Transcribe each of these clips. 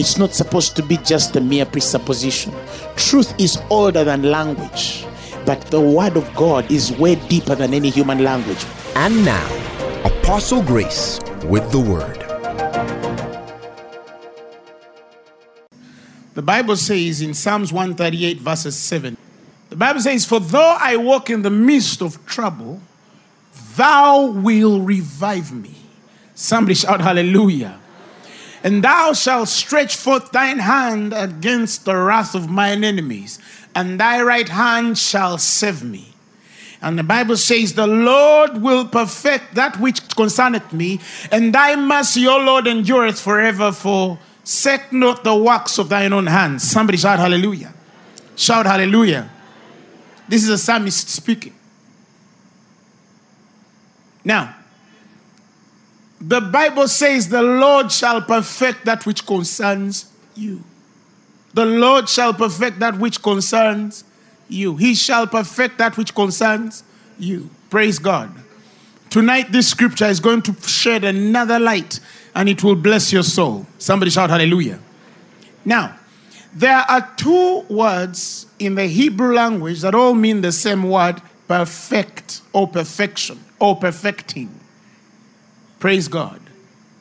It's not supposed to be just a mere presupposition. Truth is older than language, but the word of God is way deeper than any human language. And now, Apostle Grace with the Word. The Bible says in Psalms 138, verses 7, the Bible says, For though I walk in the midst of trouble, thou will revive me. Somebody shout hallelujah. And thou shalt stretch forth thine hand against the wrath of mine enemies, and thy right hand shall save me. And the Bible says, The Lord will perfect that which concerneth me, and thy mercy, O Lord, endureth forever. For set not the works of thine own hands. Somebody shout hallelujah. Shout hallelujah. This is a psalmist speaking. Now, the Bible says, The Lord shall perfect that which concerns you. The Lord shall perfect that which concerns you. He shall perfect that which concerns you. Praise God. Tonight, this scripture is going to shed another light and it will bless your soul. Somebody shout hallelujah. Now, there are two words in the Hebrew language that all mean the same word perfect or perfection or perfecting. Praise God.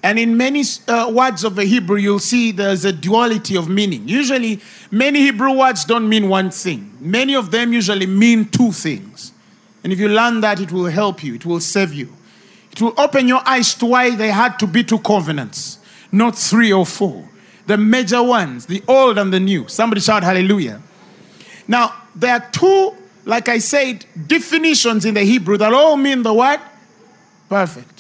And in many uh, words of the Hebrew, you'll see there's a duality of meaning. Usually, many Hebrew words don't mean one thing, many of them usually mean two things. And if you learn that, it will help you, it will save you. It will open your eyes to why there had to be two covenants, not three or four. The major ones, the old and the new. Somebody shout hallelujah. Now, there are two, like I said, definitions in the Hebrew that all mean the word perfect.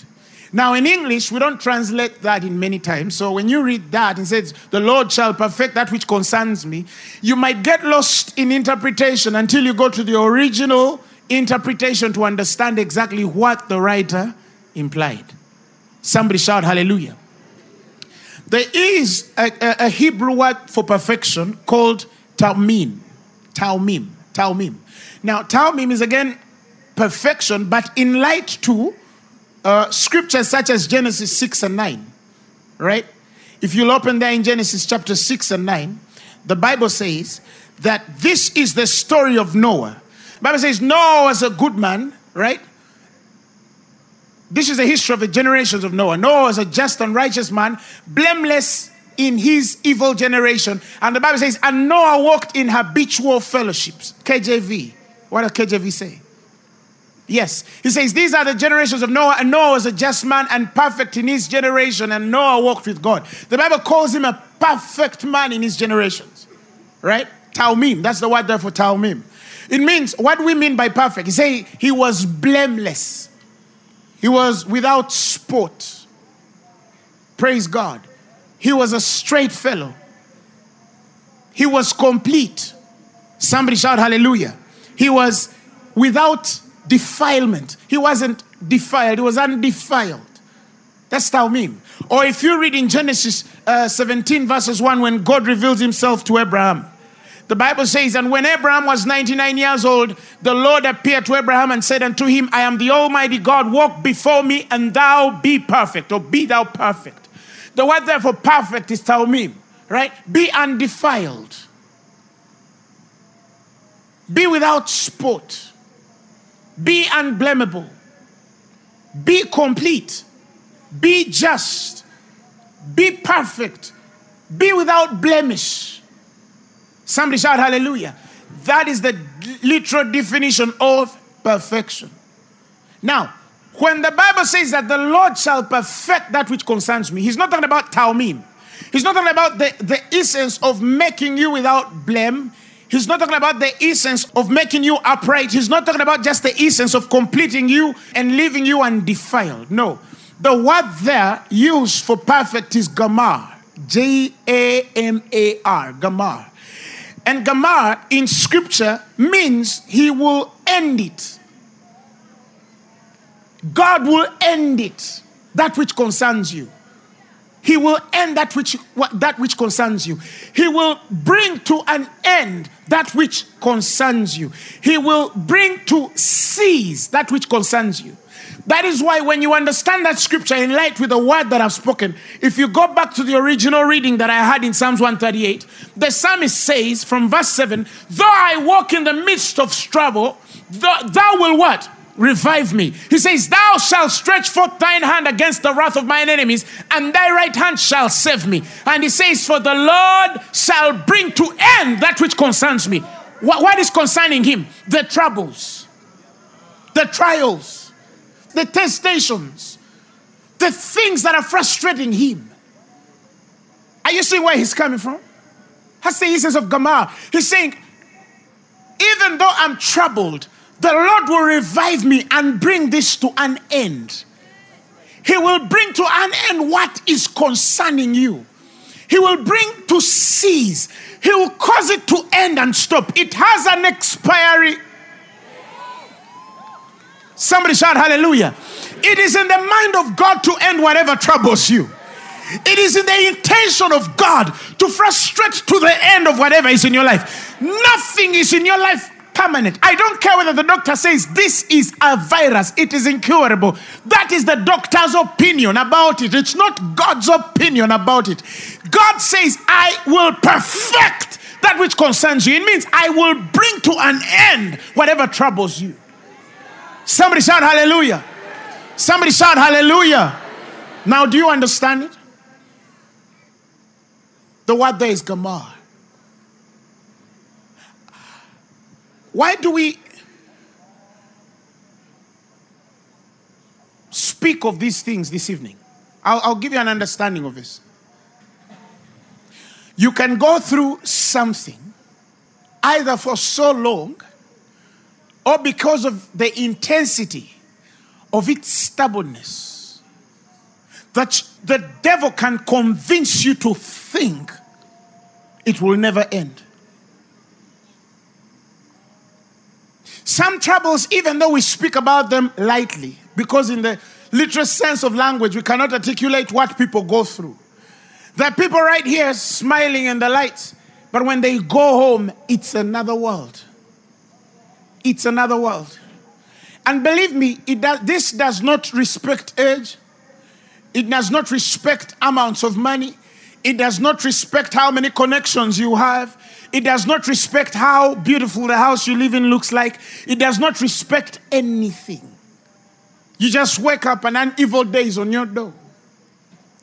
Now, in English, we don't translate that in many times. So when you read that and says, The Lord shall perfect that which concerns me, you might get lost in interpretation until you go to the original interpretation to understand exactly what the writer implied. Somebody shout hallelujah. There is a, a, a Hebrew word for perfection called taumim. Taumim. Taumim. Now, taumim is again perfection, but in light to uh, scriptures such as Genesis 6 and 9, right? If you'll open there in Genesis chapter 6 and 9, the Bible says that this is the story of Noah. The Bible says Noah was a good man, right? This is the history of the generations of Noah. Noah was a just and righteous man, blameless in his evil generation. And the Bible says, and Noah walked in habitual fellowships. KJV. What does KJV say? Yes. He says, These are the generations of Noah, and Noah was a just man and perfect in his generation, and Noah walked with God. The Bible calls him a perfect man in his generations. Right? Taumim. That's the word there for Taumim. It means, what we mean by perfect? He say he was blameless. He was without spot. Praise God. He was a straight fellow. He was complete. Somebody shout hallelujah. He was without defilement. He wasn't defiled, he was undefiled. That's Taumim. Or if you read in Genesis uh, 17, verses 1, when God reveals himself to Abraham, the Bible says, And when Abraham was 99 years old, the Lord appeared to Abraham and said unto him, I am the Almighty God, walk before me, and thou be perfect, or be thou perfect. The word there for perfect is Taumim, right? Be undefiled, be without spot, be unblameable, be complete, be just, be perfect, be without blemish. Somebody shout hallelujah. That is the literal definition of perfection. Now, when the Bible says that the Lord shall perfect that which concerns me, He's not talking about taumim. He's not talking about the, the essence of making you without blame. He's not talking about the essence of making you upright. He's not talking about just the essence of completing you and leaving you undefiled. No. The word there used for perfect is gamar. G A M A R. Gamar. And Gamar in scripture means he will end it. God will end it, that which concerns you. He will end that which, that which concerns you. He will bring to an end that which concerns you. He will bring to cease that which concerns you. That is why, when you understand that scripture in light with the word that I've spoken, if you go back to the original reading that I had in Psalms 138, the psalmist says from verse 7 Though I walk in the midst of trouble, thou will what? Revive me. He says, Thou shalt stretch forth thine hand against the wrath of mine enemies, and thy right hand shall save me. And he says, For the Lord shall bring to end that which concerns me. what, what is concerning him? The troubles, the trials, the testations, the things that are frustrating him. Are you seeing where he's coming from? That's the essence of Gamar. He's saying, even though I'm troubled, the Lord will revive me and bring this to an end. He will bring to an end what is concerning you. He will bring to cease. He will cause it to end and stop. It has an expiry. Somebody shout hallelujah. It is in the mind of God to end whatever troubles you. It is in the intention of God to frustrate to the end of whatever is in your life. Nothing is in your life permanent. I don't care whether the doctor says this is a virus, it is incurable. That is the doctor's opinion about it. It's not God's opinion about it. God says, I will perfect that which concerns you. It means I will bring to an end whatever troubles you. Somebody shout hallelujah. Somebody shout hallelujah. Now, do you understand it? The word there is Gamar. Why do we speak of these things this evening? I'll, I'll, give you an understanding of this. You can go through something either for so long or because of the intensity of its stubbornness that the devil can convince you to think it will never end. Some troubles, even though we speak about them lightly, because in the literal sense of language, we cannot articulate what people go through. Are people right here smiling in the lights, but when they go home, it's another world. It's another world. And believe me, it does, this does not respect age. It does not respect amounts of money. It does not respect how many connections you have. It does not respect how beautiful the house you live in looks like. It does not respect anything. You just wake up and an evil day is on your door.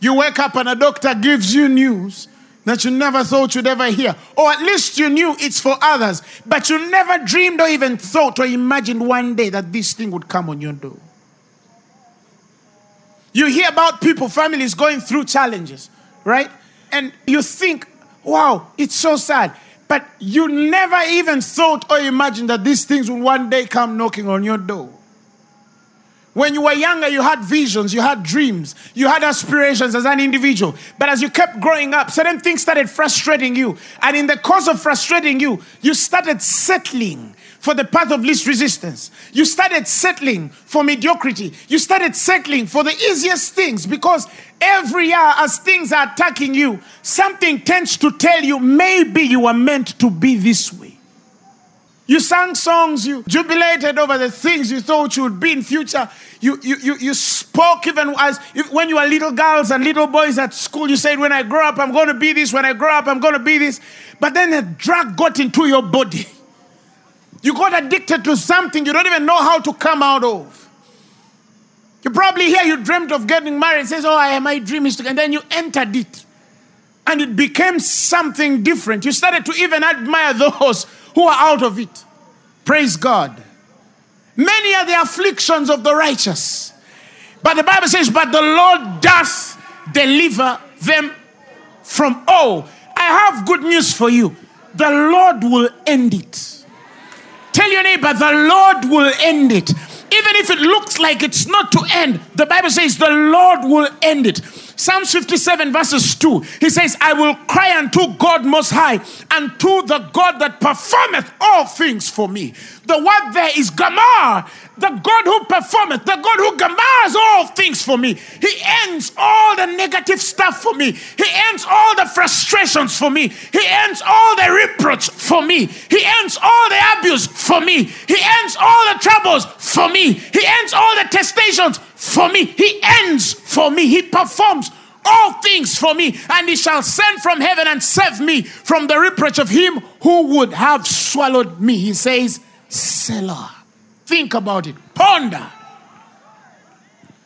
You wake up and a doctor gives you news that you never thought you'd ever hear. Or at least you knew it's for others, but you never dreamed or even thought or imagined one day that this thing would come on your door. You hear about people, families going through challenges, right? And you think, wow, it's so sad. But you never even thought or imagined that these things will one day come knocking on your door. When you were younger, you had visions, you had dreams, you had aspirations as an individual. But as you kept growing up, certain things started frustrating you. And in the course of frustrating you, you started settling for the path of least resistance. You started settling for mediocrity. You started settling for the easiest things because every year, as things are attacking you, something tends to tell you maybe you are meant to be this way. You sang songs, you jubilated over the things you thought you would be in future. You, you, you, you spoke even as when you were little girls and little boys at school. You said, When I grow up, I'm going to be this. When I grow up, I'm going to be this. But then a drug got into your body. You got addicted to something you don't even know how to come out of. You probably hear you dreamt of getting married. Says, "Oh, I am my dream is to," and then you entered it, and it became something different. You started to even admire those who are out of it. Praise God. Many are the afflictions of the righteous, but the Bible says, "But the Lord doth deliver them from all." I have good news for you. The Lord will end it. Tell your neighbor, the Lord will end it. Even if it looks like it's not to end, the Bible says the Lord will end it. Psalms 57, verses 2, he says, I will cry unto God most high, and to the God that performeth all things for me. The word there is Gamar, the God who performeth, the God who gamars all things for me. He ends all the negative stuff for me. He ends all the frustrations for me. He ends all the reproach for me. He ends all the abuse for me. He ends all the troubles for me. He ends all the testations for me. He ends for me. He performs all things for me, and he shall send from heaven and save me from the reproach of him who would have swallowed me. He says, Selah. Think about it. Ponder.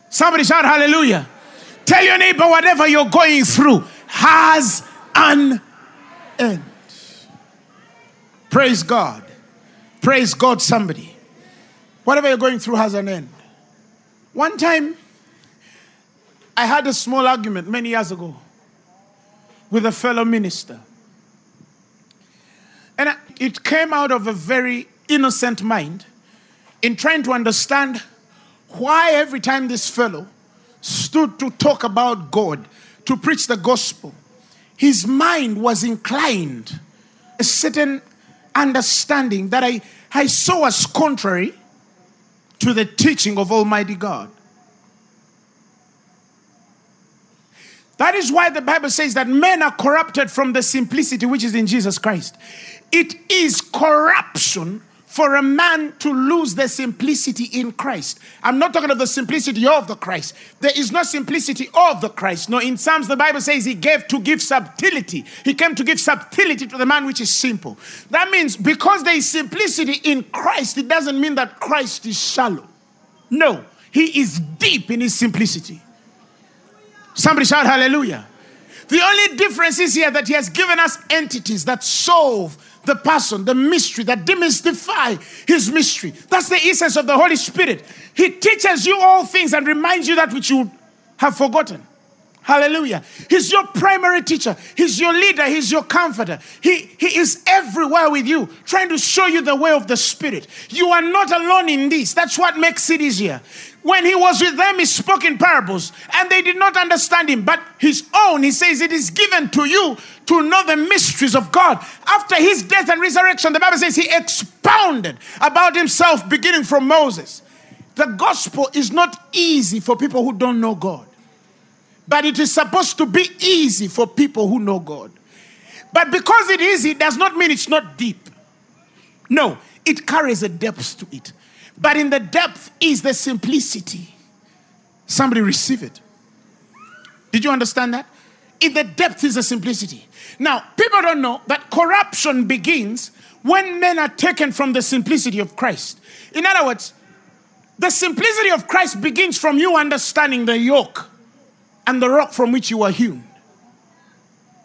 Somebody shout hallelujah. Tell your neighbor whatever you're going through has an end. Praise God. Praise God, somebody. Whatever you're going through has an end. One time, I had a small argument many years ago with a fellow minister. And it came out of a very innocent mind in trying to understand why every time this fellow stood to talk about God, to preach the gospel, his mind was inclined a certain understanding that I, I saw as contrary to the teaching of Almighty God. That is why the Bible says that men are corrupted from the simplicity which is in Jesus Christ. It is corruption for a man to lose the simplicity in Christ. I'm not talking of the simplicity of the Christ. There is no simplicity of the Christ. No, in Psalms, the Bible says he gave to give subtlety. He came to give subtlety to the man which is simple. That means because there is simplicity in Christ, it doesn't mean that Christ is shallow. No, he is deep in his simplicity. Somebody shout hallelujah. The only difference is here that he has given us entities that solve the person, the mystery, that demystify his mystery. That's the essence of the Holy Spirit. He teaches you all things and reminds you that which you have forgotten. Hallelujah. He's your primary teacher. He's your leader. He's your comforter. He, he is everywhere with you, trying to show you the way of the Spirit. You are not alone in this. That's what makes it easier. When he was with them, he spoke in parables, and they did not understand him. But his own, he says, it is given to you to know the mysteries of God. After his death and resurrection, the Bible says he expounded about himself, beginning from Moses. The gospel is not easy for people who don't know God, but it is supposed to be easy for people who know God. But because it is, it does not mean it's not deep. No, it carries a depth to it. But in the depth is the simplicity. Somebody receive it. Did you understand that? In the depth is the simplicity. Now, people don't know that corruption begins when men are taken from the simplicity of Christ. In other words, the simplicity of Christ begins from you understanding the yoke and the rock from which you were hewn.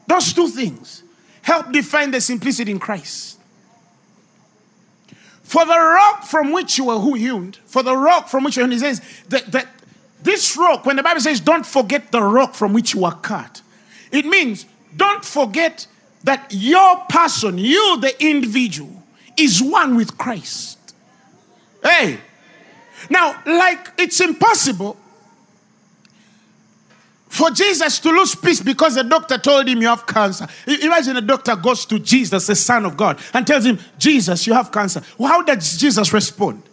Those two things help define the simplicity in Christ. For the rock from which you were hewn, for the rock from which you were hewn, he says that, that this rock, when the Bible says, don't forget the rock from which you were cut, it means don't forget that your person, you, the individual, is one with Christ. Hey. Now, like it's impossible for Jesus to lose peace because the doctor told him you have cancer. Imagine a doctor goes to Jesus, the Son of God, and tells him, Jesus, you have cancer. Well, how does Jesus respond?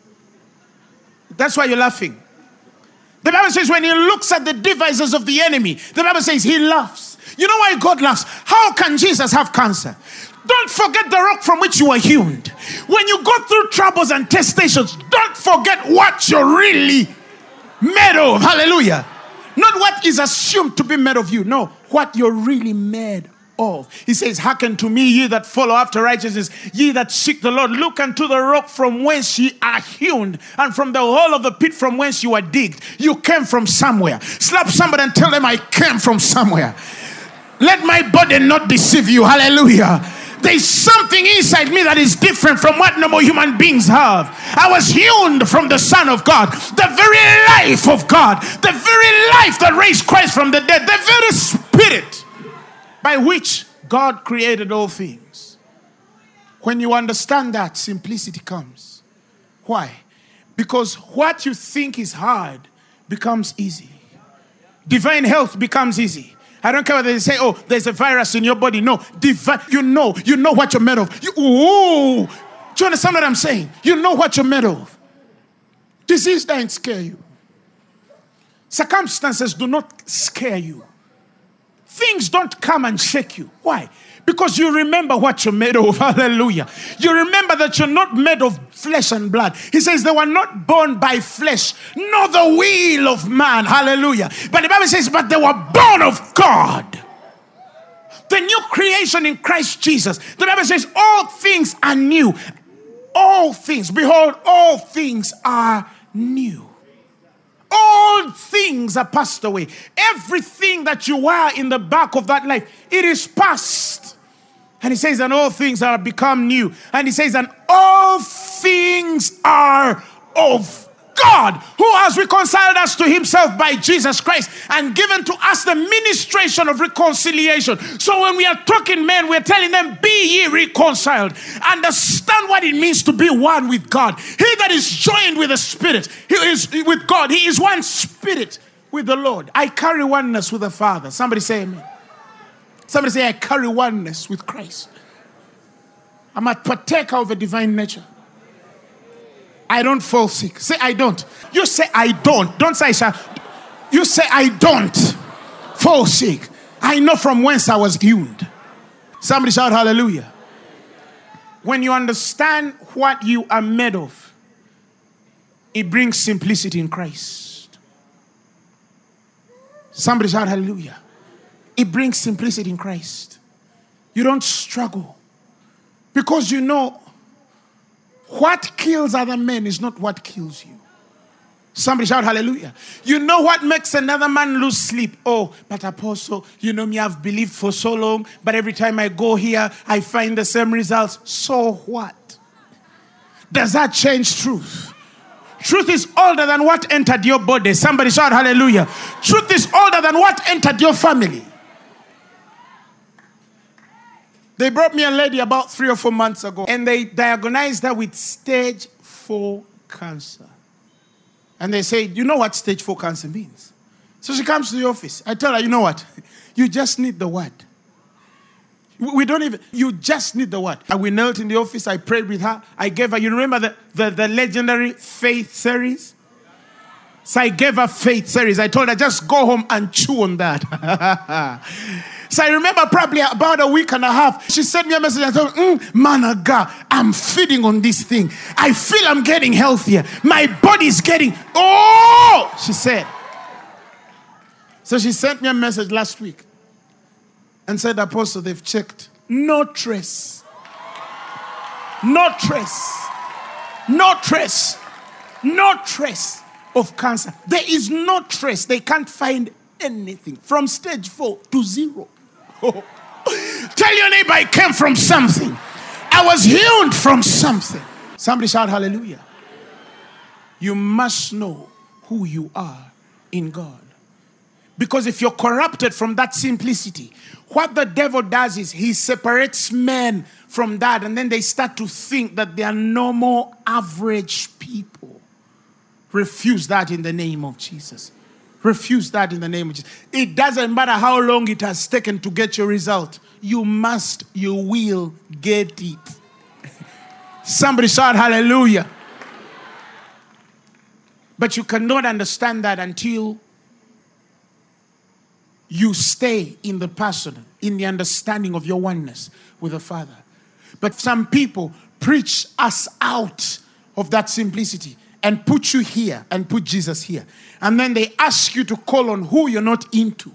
That's why you're laughing. The Bible says when he looks at the devices of the enemy, the Bible says he laughs. You know why God laughs? How can Jesus have cancer? Don't forget the rock from which you were hewn. When you go through troubles and testations, don't forget what you're really made of. Hallelujah. Not what is assumed to be made of you. No, what you're really made of. He says, Hearken to me, ye that follow after righteousness, ye that seek the Lord. Look unto the rock from whence ye are hewn, and from the hole of the pit from whence you are digged. You came from somewhere. Slap somebody and tell them, I came from somewhere. Let my body not deceive you. Hallelujah. There's something inside me that is different from what normal human beings have. I was hewn from the Son of God, the very life of God, the very life that raised Christ from the dead, the very spirit by which God created all things. When you understand that, simplicity comes. Why? Because what you think is hard becomes easy. Divine health becomes easy. I don't care whether they say, oh, there's a virus in your body. No, divine, you know, you know what you're made of. You, ooh, do you understand what I'm saying? You know what you're made of. Disease doesn't scare you. Circumstances do not scare you. Things don't come and shake you. Why? Because you remember what you're made of. Hallelujah. You remember that you're not made of flesh and blood. He says they were not born by flesh, nor the will of man. Hallelujah. But the Bible says, but they were born of God. The new creation in Christ Jesus. The Bible says, all things are new. All things, behold, all things are new. All things are passed away. Everything that you were in the back of that life, it is past. And he says, and all things are become new. And he says, and all things are of God who has reconciled us to himself by Jesus Christ and given to us the ministration of reconciliation. So when we are talking men, we're telling them, Be ye reconciled. Understand what it means to be one with God. He that is joined with the Spirit, he is with God, he is one spirit with the Lord. I carry oneness with the Father. Somebody say amen. Somebody say, I carry oneness with Christ. I'm a partaker of a divine nature. I don't fall sick. Say, I don't. You say, I don't. Don't say, shall. You say, I don't fall sick. I know from whence I was healed. Somebody shout hallelujah. When you understand what you are made of, it brings simplicity in Christ. Somebody shout hallelujah. It brings simplicity in Christ. You don't struggle because you know what kills other men is not what kills you. Somebody shout hallelujah. You know what makes another man lose sleep? Oh, but apostle, you know me, I've believed for so long, but every time I go here, I find the same results. So what? Does that change truth? Truth is older than what entered your body. Somebody shout hallelujah. Truth is older than what entered your family. They brought me a lady about three or four months ago and they diagnosed her with stage four cancer. And they said, You know what stage four cancer means? So she comes to the office. I tell her, You know what? You just need the word. We don't even, you just need the word. And we knelt in the office. I prayed with her. I gave her, you remember the, the, the legendary faith series? So I gave her faith series. I told her, just go home and chew on that. So I remember probably about a week and a half, she sent me a message and told me, mm, man of God, I'm feeding on this thing. I feel I'm getting healthier. My body's getting, oh, she said. So she sent me a message last week and said, Apostle, they've checked. No trace. No trace. No trace. No trace of cancer. There is no trace. They can't find anything from stage four to zero. Tell your neighbor I came from something. I was healed from something. Somebody shout hallelujah. You must know who you are in God. Because if you're corrupted from that simplicity, what the devil does is he separates men from that, and then they start to think that they are normal, average people. Refuse that in the name of Jesus. Refuse that in the name of Jesus. It doesn't matter how long it has taken to get your result. You must, you will get it. Somebody shout hallelujah. But you cannot understand that until you stay in the person, in the understanding of your oneness with the Father. But some people preach us out of that simplicity and put you here and put Jesus here. And then they ask you to call on who you're not into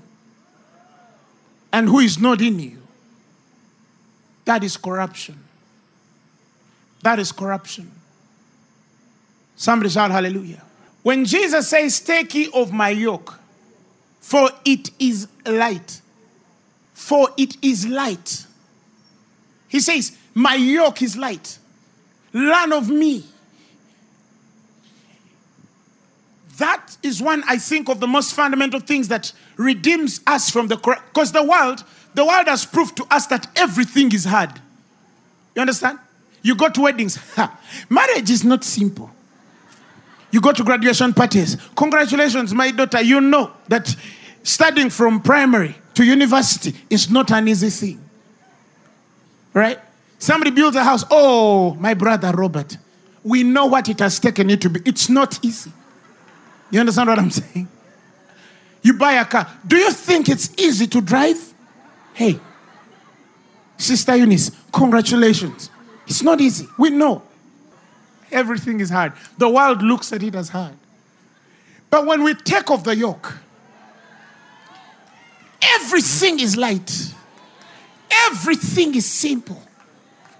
and who is not in you. That is corruption. That is corruption. Somebody shout hallelujah. When Jesus says, Take ye of my yoke, for it is light. For it is light. He says, My yoke is light. Learn of me That is one, I think, of the most fundamental things that redeems us from the. Because the world, the world has proved to us that everything is hard. You understand? You go to weddings. Ha. Marriage is not simple. You go to graduation parties. Congratulations, my daughter. You know that studying from primary to university is not an easy thing. Right? Somebody builds a house. Oh, my brother Robert, we know what it has taken you to be. It's not easy. You understand what I'm saying? You buy a car. Do you think it's easy to drive? Hey, Sister Eunice, congratulations. It's not easy. We know. Everything is hard. The world looks at it as hard. But when we take off the yoke, everything is light. Everything is simple.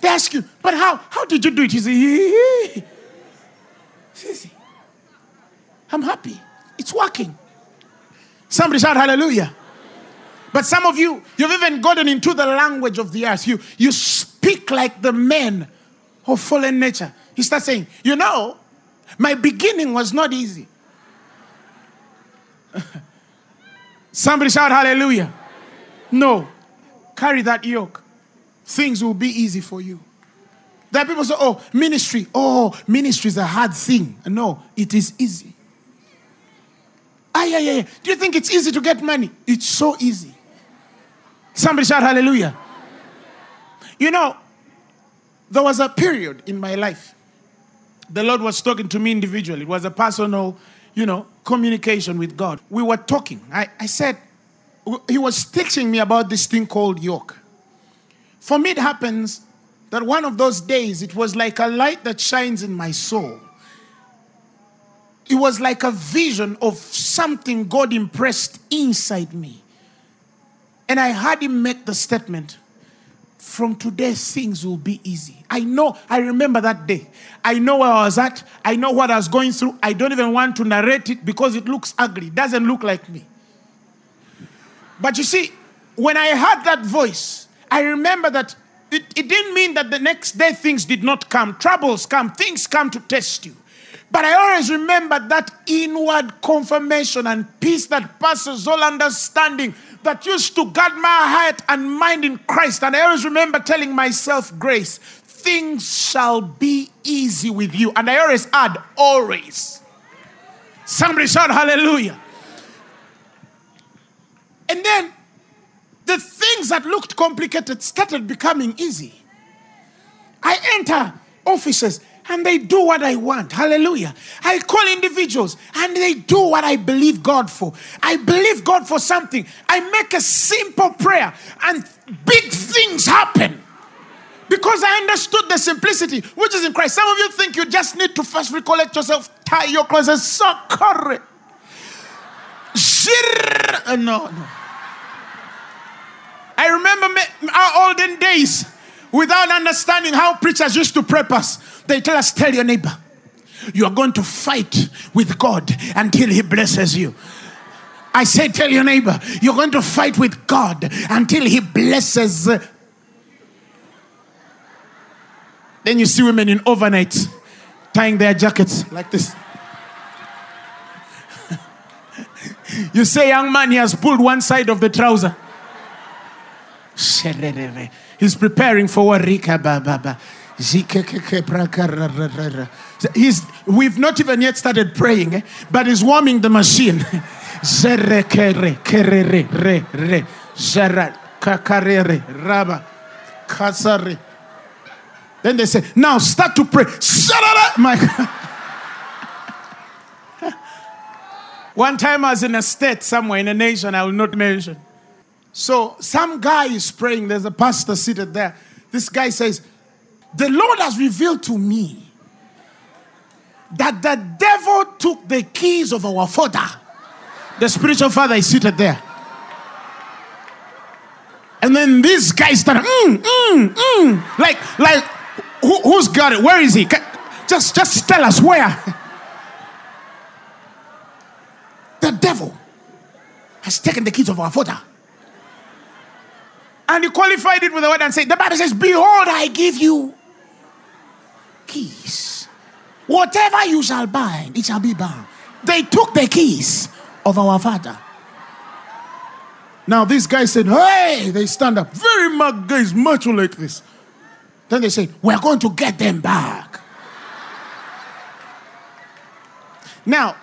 They ask you, but how? How did you do it? You say. I'm happy. It's working. Somebody shout hallelujah. But some of you, you've even gotten into the language of the earth. You, you speak like the men of fallen nature. You start saying, you know, my beginning was not easy. Somebody shout hallelujah. No. Carry that yoke. Things will be easy for you. There are people say, oh, ministry. Oh, ministry is a hard thing. No, it is easy. Ah, yeah, yeah, yeah. Do you think it's easy to get money? It's so easy. Somebody shout hallelujah. You know, there was a period in my life. The Lord was talking to me individually. It was a personal, you know, communication with God. We were talking. I, I said, He was teaching me about this thing called yoke. For me, it happens that one of those days, it was like a light that shines in my soul. It was like a vision of something God impressed inside me. And I heard him make the statement from today things will be easy. I know, I remember that day. I know where I was at. I know what I was going through. I don't even want to narrate it because it looks ugly. It doesn't look like me. But you see, when I heard that voice, I remember that it, it didn't mean that the next day things did not come. Troubles come, things come to test you. But I always remember that inward confirmation and peace that passes all understanding that used to guard my heart and mind in Christ. And I always remember telling myself, Grace, things shall be easy with you. And I always add, always. Somebody shout hallelujah. And then the things that looked complicated started becoming easy. I enter offices and they do what I want. Hallelujah. I call individuals and they do what I believe God for. I believe God for something. I make a simple prayer and big things happen. Because I understood the simplicity which is in Christ. Some of you think you just need to first recollect yourself, tie your clothes, and succor. Uh, no, no. I remember our olden days without understanding how preachers used to prep us. They tell us, tell your neighbor, you are going to fight with God until He blesses you. I say, tell your neighbor, you're going to fight with God until He blesses. Then you see women in overnight tying their jackets like this. you say, young man, he has pulled one side of the trouser. He's preparing for what Rika Baba. He's, we've not even yet started praying, eh? but he's warming the machine. Then they say, now start to pray. My One time I was in a state somewhere in a nation I will not mention. So some guy is praying. There's a pastor seated there. This guy says, The Lord has revealed to me that the devil took the keys of our father. The spiritual father is seated there. And then this guy started, mm, mm, mm. like, like, who, who's got it? Where is he? Just, just tell us where. the devil has taken the keys of our father. And he qualified it with the word and said, The Bible says, Behold, I give you keys. Whatever you shall bind, it shall be bound. They took the keys of our father. Now, these guys said, Hey, they stand up. Very much guys, much like this. Then they say, We're going to get them back. Now,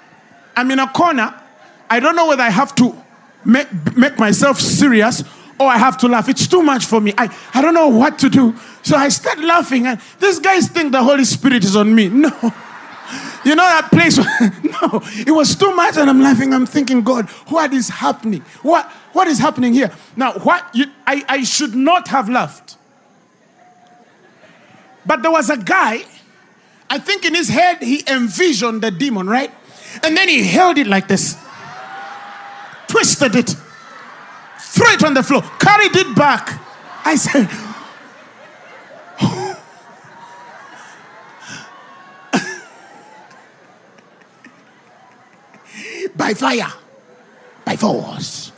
I'm in a corner. I don't know whether I have to make, make myself serious or I have to laugh. It's too much for me. I, I don't know what to do. So I start laughing, and these guys think the Holy Spirit is on me. No. You know that place? no, it was too much, and I'm laughing. I'm thinking, God, what is happening? What, what is happening here? Now, what you, I, I should not have laughed. But there was a guy, I think in his head, he envisioned the demon, right? And then he held it like this, twisted it, threw it on the floor, carried it back. I said, by fire, by force.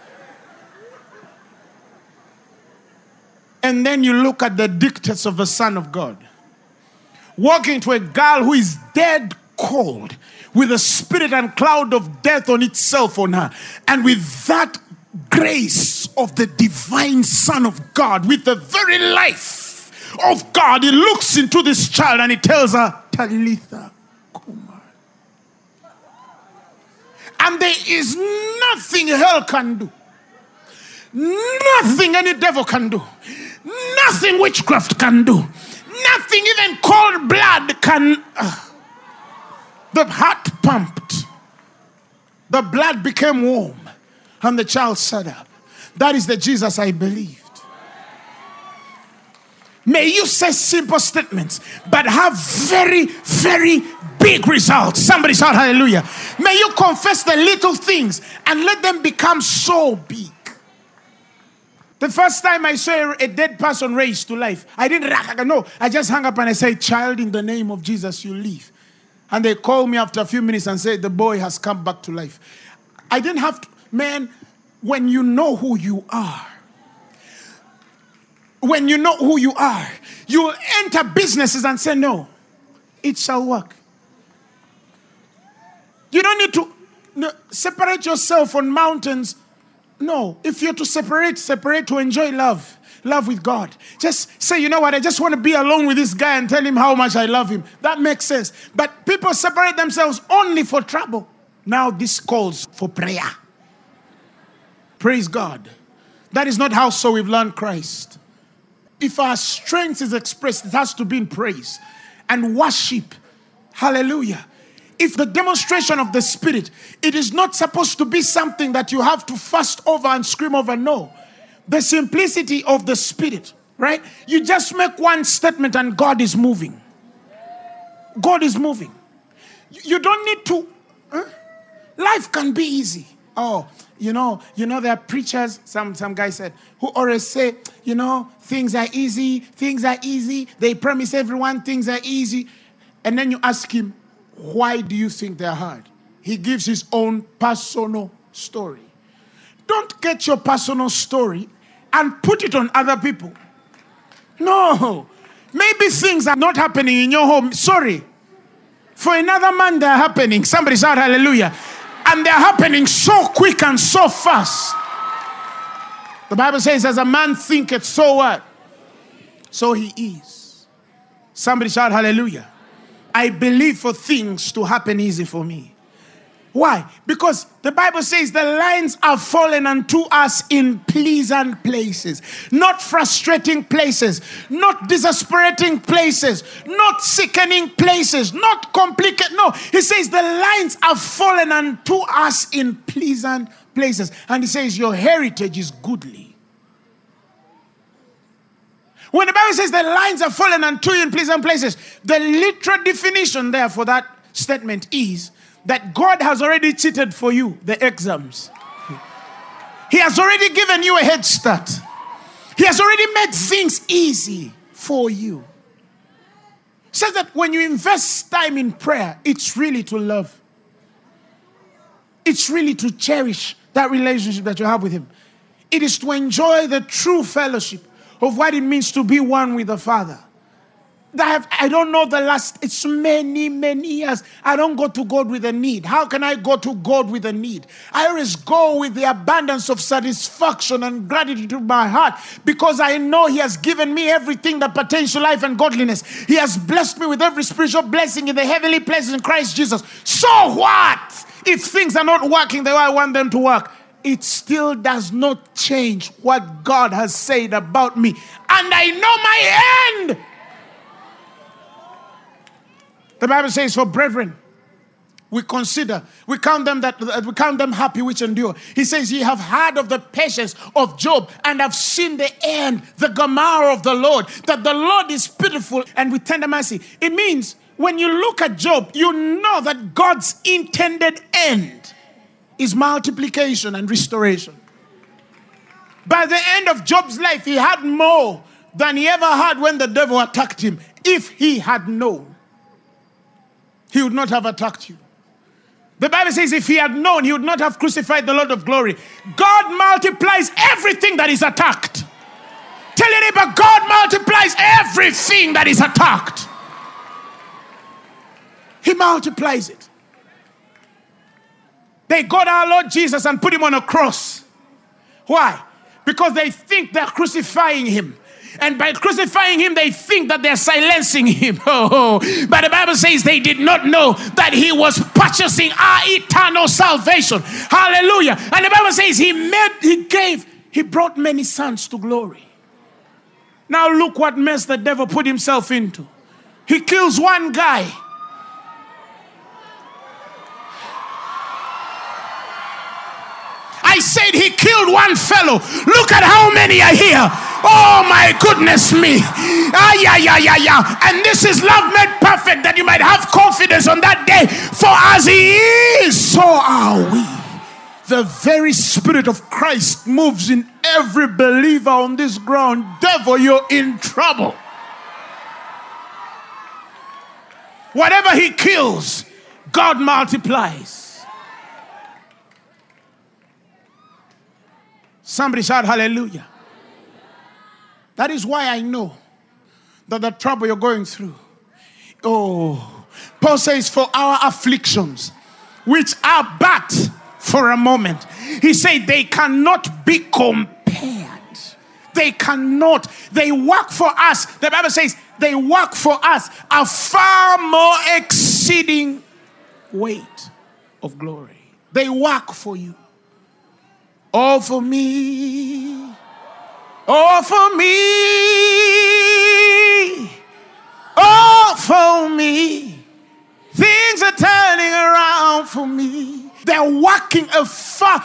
And then you look at the dictates of the Son of God. Walking to a girl who is dead cold with a spirit and cloud of death on itself on her. And with that grace of the divine Son of God, with the very life of God, he looks into this child and he tells her, Talitha, Kumar. And there is nothing hell can do. Nothing any devil can do. Nothing witchcraft can do. Nothing even cold blood can. Uh, the heart pumped. The blood became warm. And the child sat up. That is the Jesus I believed. May you say simple statements, but have very, very big results. Somebody shout hallelujah. May you confess the little things and let them become so big. The first time I saw a dead person raised to life, I didn't no, I just hung up and I said, Child, in the name of Jesus, you live. And they called me after a few minutes and said, The boy has come back to life. I didn't have to, man, when you know who you are, when you know who you are, you will enter businesses and say, No, it shall work. You don't need to no, separate yourself on mountains. No, if you're to separate, separate to enjoy love, love with God. Just say, you know what, I just want to be alone with this guy and tell him how much I love him. That makes sense. But people separate themselves only for trouble. Now, this calls for prayer. Praise God. That is not how so we've learned Christ. If our strength is expressed, it has to be in praise and worship. Hallelujah. If the demonstration of the Spirit, it is not supposed to be something that you have to fast over and scream over. No. The simplicity of the Spirit, right? You just make one statement and God is moving. God is moving. You don't need to. Huh? Life can be easy. Oh, you know, you know, there are preachers, some, some guy said, who always say, you know, things are easy, things are easy. They promise everyone things are easy. And then you ask him, why do you think they're hard? He gives his own personal story. Don't get your personal story and put it on other people. No. Maybe things are not happening in your home. Sorry. For another man, they're happening. Somebody shout hallelujah and they're happening so quick and so fast. The Bible says, as a man thinketh, so what? So he is. Somebody shout hallelujah. I believe for things to happen easy for me. Why? Because the Bible says the lines are fallen unto us in pleasant places, not frustrating places, not disesperating places, not sickening places, not complicated. No, he says the lines are fallen unto us in pleasant places. And he says, Your heritage is goodly. When the Bible says the lines are fallen unto you in pleasant places, the literal definition there for that statement is that God has already cheated for you the exams. He has already given you a head start. He has already made things easy for you. Says that when you invest time in prayer, it's really to love. It's really to cherish that relationship that you have with Him. It is to enjoy the true fellowship of what it means to be one with the Father. I, have, I don't know the last, it's many, many years. I don't go to God with a need. How can I go to God with a need? I always go with the abundance of satisfaction and gratitude in my heart because I know He has given me everything that pertains to life and godliness. He has blessed me with every spiritual blessing in the heavenly places in Christ Jesus. So what if things are not working the way I want them to work? it still does not change what God has said about me. And I know my end. The Bible says, For brethren, we consider, we count them that we count them happy which endure. He says, Ye have heard of the patience of Job and have seen the end, the Gomorrah of the Lord, that the Lord is pitiful and with tender mercy. It means when you look at Job, you know that God's intended end is multiplication and restoration. By the end of Job's life, he had more than he ever had when the devil attacked him. If he had known, he would not have attacked you. The Bible says if he had known, he would not have crucified the Lord of glory. God multiplies everything that is attacked. Tell your neighbor, God multiplies everything that is attacked. He multiplies it. They got our Lord Jesus and put him on a cross. Why? Because they think they're crucifying him. And by crucifying him, they think that they're silencing him. Oh, oh, but the Bible says they did not know that he was purchasing our eternal salvation. Hallelujah. And the Bible says he made, he gave, he brought many sons to glory. Now look what mess the devil put himself into. He kills one guy I said he killed one fellow. Look at how many are here. Oh my goodness me. Ah, yeah, yeah, yeah, yeah. And this is love made perfect that you might have confidence on that day. For as he is, so are we. The very spirit of Christ moves in every believer on this ground. Devil, you're in trouble. Whatever he kills, God multiplies. Somebody shout hallelujah. That is why I know that the trouble you're going through. Oh, Paul says, for our afflictions, which are but for a moment. He said they cannot be compared. They cannot. They work for us. The Bible says they work for us a far more exceeding weight of glory. They work for you. All for me. All for me. All for me. Things are turning around for me. They're working a far.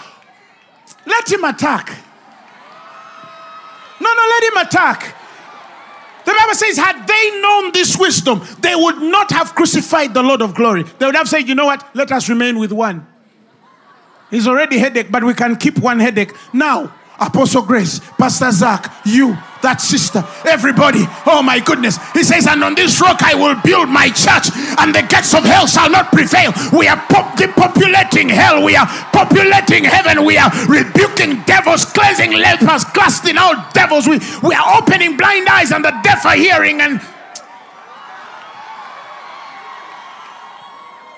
Let him attack. No, no, let him attack. The Bible says, had they known this wisdom, they would not have crucified the Lord of glory. They would have said, you know what? Let us remain with one. He's already headache, but we can keep one headache. Now, Apostle Grace, Pastor Zach, you, that sister, everybody. Oh my goodness. He says, And on this rock I will build my church, and the gates of hell shall not prevail. We are pop- depopulating hell. We are populating heaven. We are rebuking devils, cleansing lepers, casting out devils. We, we are opening blind eyes, and the deaf are hearing. And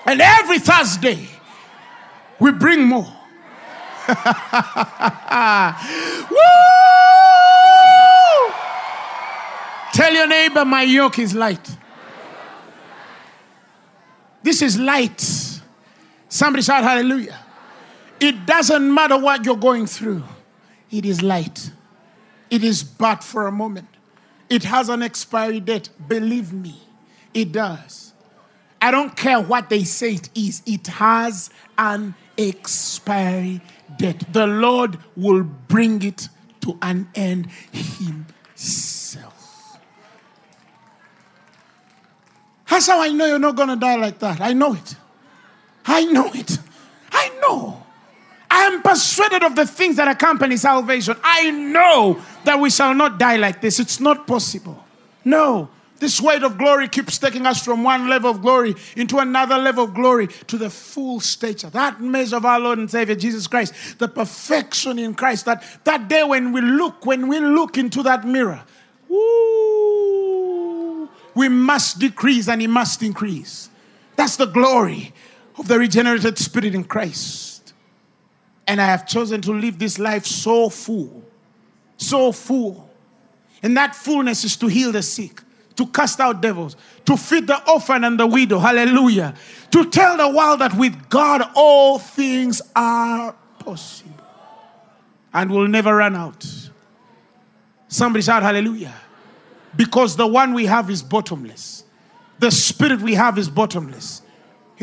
and every Thursday, we bring more. Woo! Tell your neighbor, my yoke is light. This is light. Somebody shout hallelujah. It doesn't matter what you're going through, it is light. It is but for a moment. It has an expiry date. Believe me, it does. I don't care what they say it is, it has an expiry date. The Lord will bring it to an end Himself. That's how I know you're not going to die like that. I know it. I know it. I know. I am persuaded of the things that accompany salvation. I know that we shall not die like this. It's not possible. No. This weight of glory keeps taking us from one level of glory into another level of glory to the full stature. That measure of our Lord and Savior Jesus Christ, the perfection in Christ. That, that day when we look, when we look into that mirror, woo, we must decrease and He must increase. That's the glory of the regenerated spirit in Christ. And I have chosen to live this life so full, so full. And that fullness is to heal the sick to cast out devils, to feed the orphan and the widow. Hallelujah. To tell the world that with God all things are possible. and will never run out. Somebody shout hallelujah. Because the one we have is bottomless. The spirit we have is bottomless.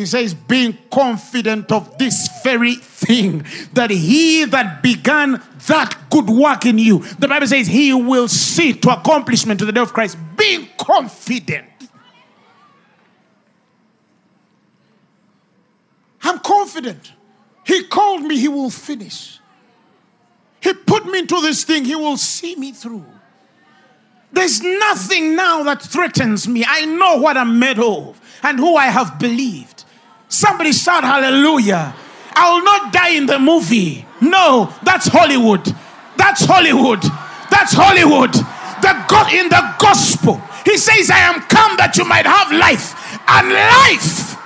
He says, being confident of this very thing, that he that began that good work in you, the Bible says he will see to accomplishment to the day of Christ. Being confident. I'm confident. He called me, he will finish. He put me into this thing, he will see me through. There's nothing now that threatens me. I know what I'm made of and who I have believed. Somebody shout hallelujah. I will not die in the movie. No, that's Hollywood. That's Hollywood. That's Hollywood. The God in the gospel. He says, I am come that you might have life and life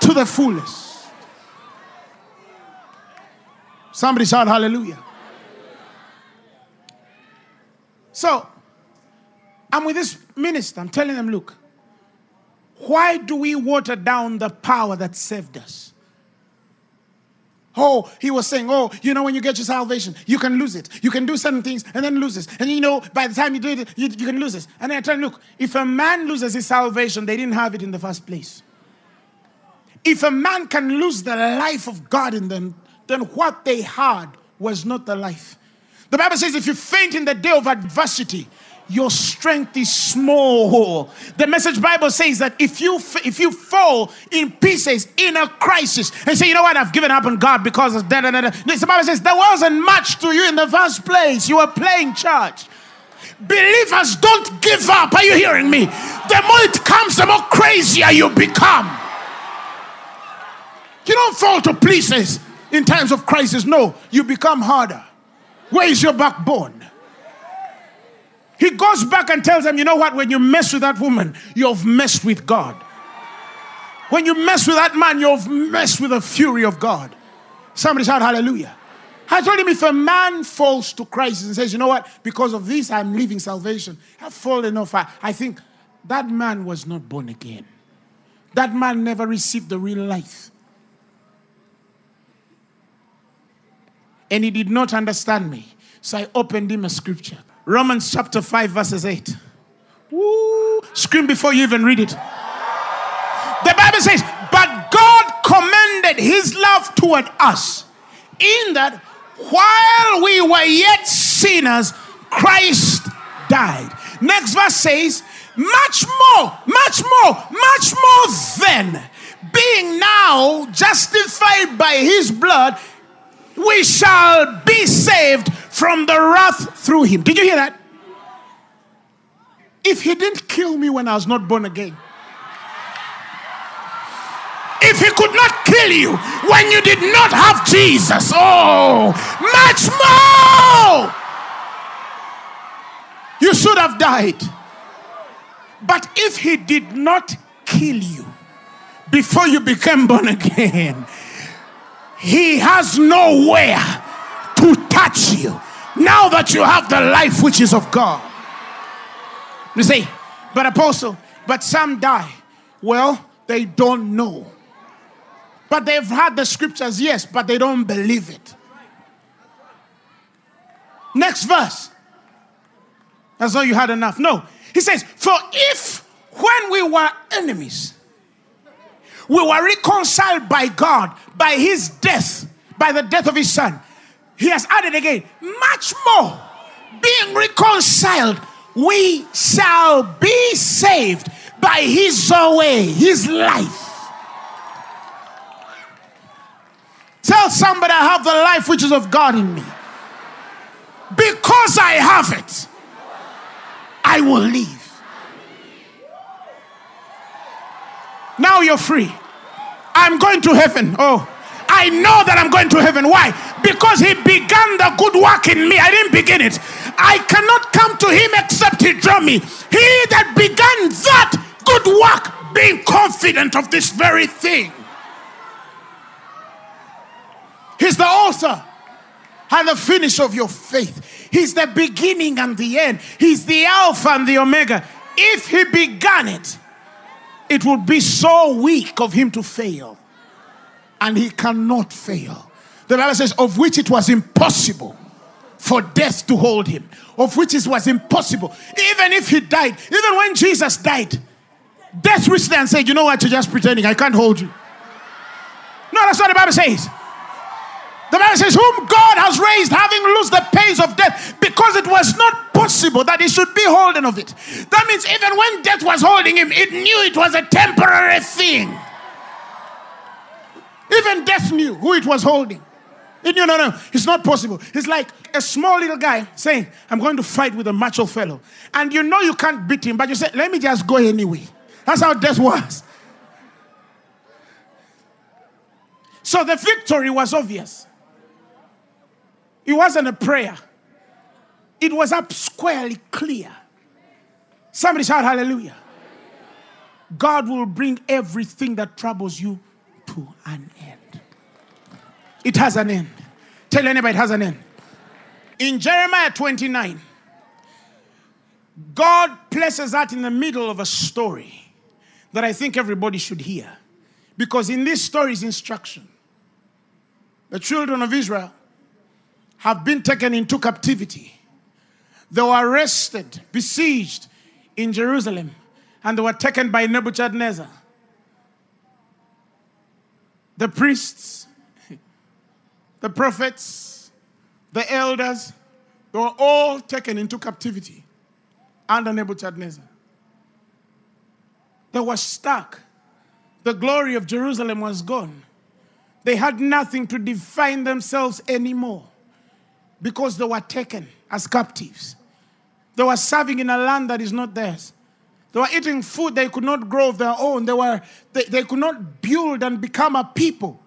to the fullest. Somebody shout hallelujah. So, I'm with this minister. I'm telling them, look, why do we water down the power that saved us? Oh, he was saying, oh, you know, when you get your salvation, you can lose it. You can do certain things and then lose it. And you know, by the time you do it, you, you can lose it. And I tell you, look, if a man loses his salvation, they didn't have it in the first place. If a man can lose the life of God in them, then what they had was not the life. The Bible says, if you faint in the day of adversity, your strength is small. The message Bible says that if you if you fall in pieces in a crisis and say, you know what, I've given up on God because of that, da, the Bible says there wasn't much to you in the first place. You were playing church. Believers don't give up. Are you hearing me? The more it comes, the more crazier you become. You don't fall to pieces in times of crisis. No, you become harder. Where is your backbone? He goes back and tells them, you know what? When you mess with that woman, you've messed with God. When you mess with that man, you've messed with the fury of God. Somebody shout hallelujah. I told him if a man falls to Christ and says, you know what? Because of this, I'm leaving salvation. I've fallen off. I, I think that man was not born again. That man never received the real life. And he did not understand me. So I opened him a scripture. Romans chapter 5, verses 8. Woo. Scream before you even read it. The Bible says, But God commended his love toward us, in that while we were yet sinners, Christ died. Next verse says, Much more, much more, much more than being now justified by his blood, we shall be saved from the wrath through him. Did you hear that? If he didn't kill me when I was not born again, if he could not kill you when you did not have Jesus, oh, much more, you should have died. But if he did not kill you before you became born again, he has nowhere to touch you now that you have the life which is of God. You say, but apostle, but some die. Well, they don't know. But they've had the scriptures, yes, but they don't believe it. Next verse. As though you had enough. No. He says, For if when we were enemies, we were reconciled by God by his death, by the death of his son. He has added again, much more, being reconciled, we shall be saved by his way, his life. Tell somebody I have the life which is of God in me. Because I have it, I will live. Now you're free. I'm going to heaven. Oh, I know that I'm going to heaven. Why? Because he began the good work in me. I didn't begin it. I cannot come to him except he draw me. He that began that good work, being confident of this very thing. He's the author and the finish of your faith. He's the beginning and the end. He's the Alpha and the Omega. If he began it, it would be so weak of him to fail. And he cannot fail. The Bible says, of which it was impossible for death to hold him, of which it was impossible. Even if he died, even when Jesus died, death reached there and said, You know what? You're just pretending. I can't hold you. No, that's what the Bible says. The Bible says, Whom God has raised, having loosed the pains of death, because it was not possible that he should be holding of it. That means even when death was holding him, it knew it was a temporary thing. Even death knew who it was holding. It knew, no, no, it's not possible. It's like a small little guy saying, I'm going to fight with a macho fellow. And you know you can't beat him, but you say, let me just go anyway. That's how death was. So the victory was obvious. It wasn't a prayer, it was up squarely clear. Somebody shout hallelujah. God will bring everything that troubles you to an end. It has an end. Tell anybody it has an end. In Jeremiah 29, God places that in the middle of a story that I think everybody should hear. Because in this story is instruction. The children of Israel have been taken into captivity. They were arrested, besieged in Jerusalem, and they were taken by Nebuchadnezzar. The priests, the prophets, the elders, they were all taken into captivity under Nebuchadnezzar. They were stuck. The glory of Jerusalem was gone. They had nothing to define themselves anymore because they were taken as captives. They were serving in a land that is not theirs. They were eating food they could not grow of their own. They, were, they, they could not build and become a people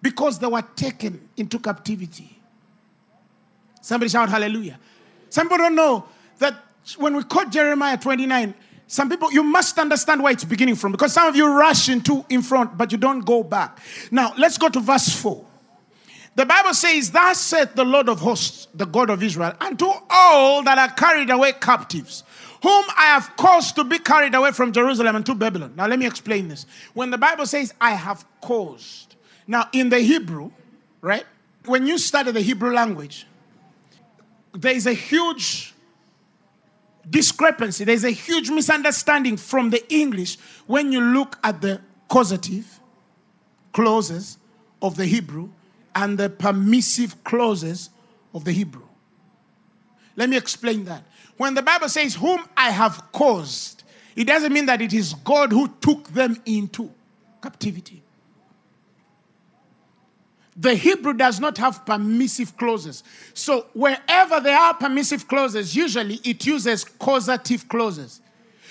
because they were taken into captivity. Somebody shout hallelujah. Some people don't know that when we quote Jeremiah 29, some people, you must understand where it's beginning from because some of you rush into in front, but you don't go back. Now, let's go to verse 4. The Bible says, Thus saith the Lord of hosts, the God of Israel, unto all that are carried away captives, whom I have caused to be carried away from Jerusalem and to Babylon. Now, let me explain this. When the Bible says, I have caused, now in the Hebrew, right? When you study the Hebrew language, there is a huge discrepancy. There's a huge misunderstanding from the English when you look at the causative clauses of the Hebrew and the permissive clauses of the Hebrew. Let me explain that. When the Bible says, Whom I have caused, it doesn't mean that it is God who took them into captivity. The Hebrew does not have permissive clauses. So, wherever there are permissive clauses, usually it uses causative clauses.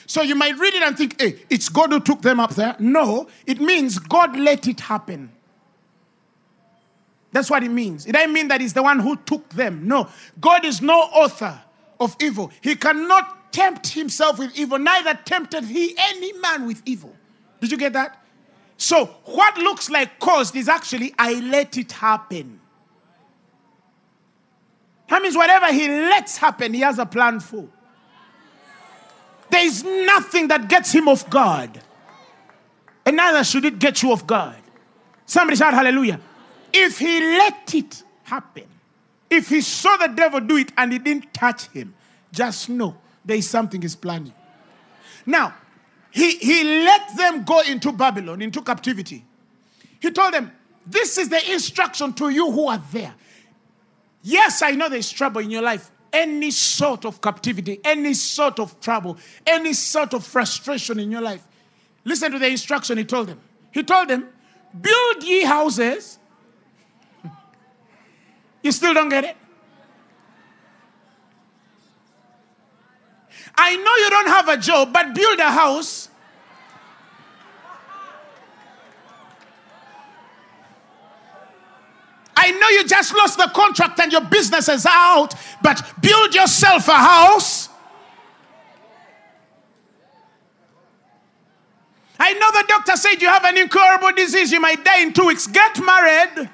So, you might read it and think, hey, it's God who took them up there. No, it means God let it happen. That's what it means. It doesn't mean that He's the one who took them. No, God is no author of evil. He cannot tempt Himself with evil, neither tempted He any man with evil. Did you get that? So, what looks like caused is actually, I let it happen. That means whatever he lets happen, he has a plan for. There is nothing that gets him off guard. And neither should it get you off guard. Somebody shout hallelujah. If he let it happen, if he saw the devil do it and he didn't touch him, just know there is something he's planning. Now, he, he let them go into Babylon, into captivity. He told them, This is the instruction to you who are there. Yes, I know there's trouble in your life. Any sort of captivity, any sort of trouble, any sort of frustration in your life. Listen to the instruction he told them. He told them, Build ye houses. You still don't get it? I know you don't have a job, but build a house. I know you just lost the contract and your business is out, but build yourself a house. I know the doctor said you have an incurable disease, you might die in two weeks. Get married.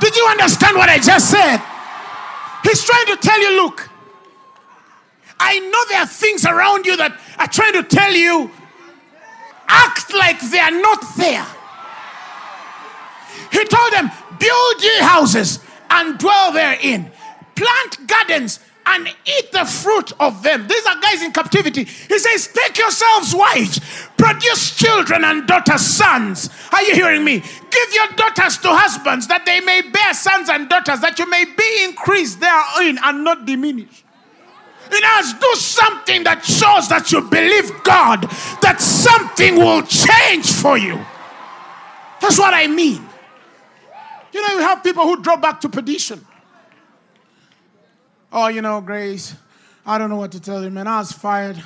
Did you understand what I just said? He's trying to tell you look, I know there are things around you that are trying to tell you, act like they are not there. He told them, Build ye houses and dwell therein. Plant gardens and eat the fruit of them. These are guys in captivity. He says, Take yourselves wives, produce children and daughters, sons. Are you hearing me? Give your daughters to husbands that they may bear sons and daughters, that you may be increased therein and not diminished. In us, do something that shows that you believe God, that something will change for you. That's what I mean. You know, you have people who drop back to perdition. Oh, you know, Grace, I don't know what to tell you, man. I was fired.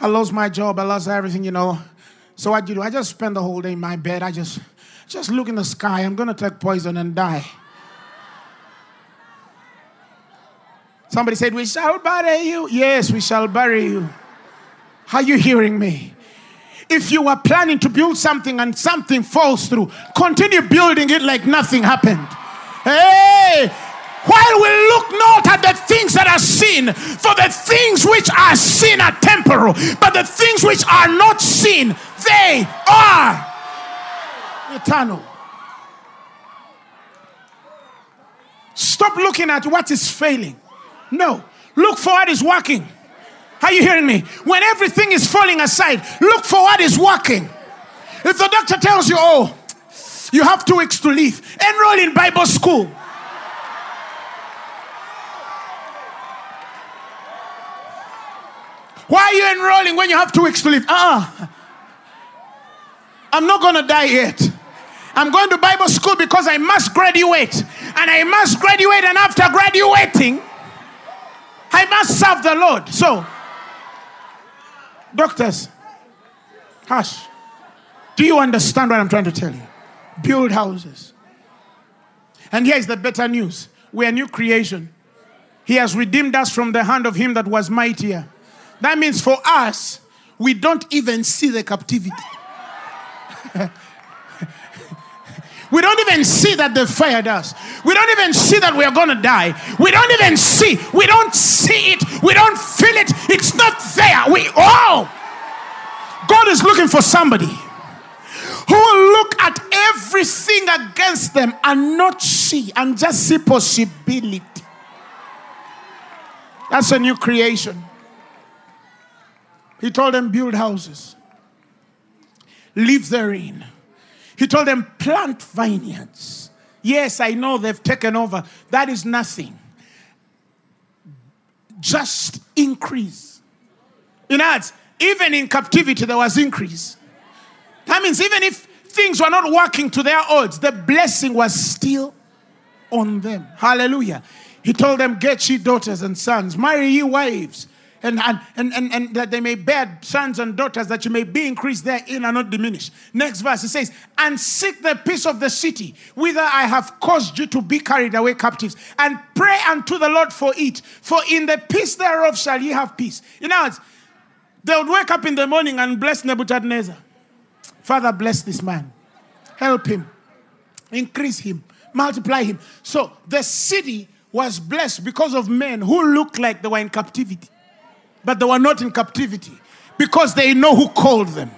I lost my job. I lost everything, you know. So what do you do? I just spend the whole day in my bed. I just, just look in the sky. I'm gonna take poison and die. Somebody said, "We shall bury you." Yes, we shall bury you. Are you hearing me? If you are planning to build something and something falls through, continue building it like nothing happened. Hey, while we look not at the things that are seen, for the things which are seen are temporal, but the things which are not seen, they are eternal. Stop looking at what is failing. No, look for what is working. Are you hearing me? When everything is falling aside, look for what is working. If the doctor tells you, oh, you have two weeks to live, enroll in Bible school. Why are you enrolling when you have two weeks to live? Ah, uh-uh. I'm not going to die yet. I'm going to Bible school because I must graduate. And I must graduate, and after graduating, I must serve the Lord. So, doctors, hush. Do you understand what I'm trying to tell you? Build houses. And here is the better news we are new creation. He has redeemed us from the hand of him that was mightier that means for us, we don't even see the captivity. we don't even see that they fired us. We don't even see that we are going to die. We don't even see. We don't see it. We don't feel it. It's not there. We, oh! God is looking for somebody who will look at everything against them and not see and just see possibility. That's a new creation. He told them, build houses, live therein. He told them, plant vineyards. Yes, I know they've taken over. That is nothing. Just increase. In ads, even in captivity, there was increase. That means even if things were not working to their odds, the blessing was still on them. Hallelujah. He told them, Get ye daughters and sons, marry ye wives and, and, and, and, and that they may bear sons and daughters, that you may be increased therein and not diminished. Next verse, it says, And seek the peace of the city, whither I have caused you to be carried away captives, and pray unto the Lord for it, for in the peace thereof shall ye have peace. You know, they would wake up in the morning and bless Nebuchadnezzar. Father, bless this man. Help him. Increase him. Multiply him. So the city was blessed because of men who looked like they were in captivity but they were not in captivity because they know who called them.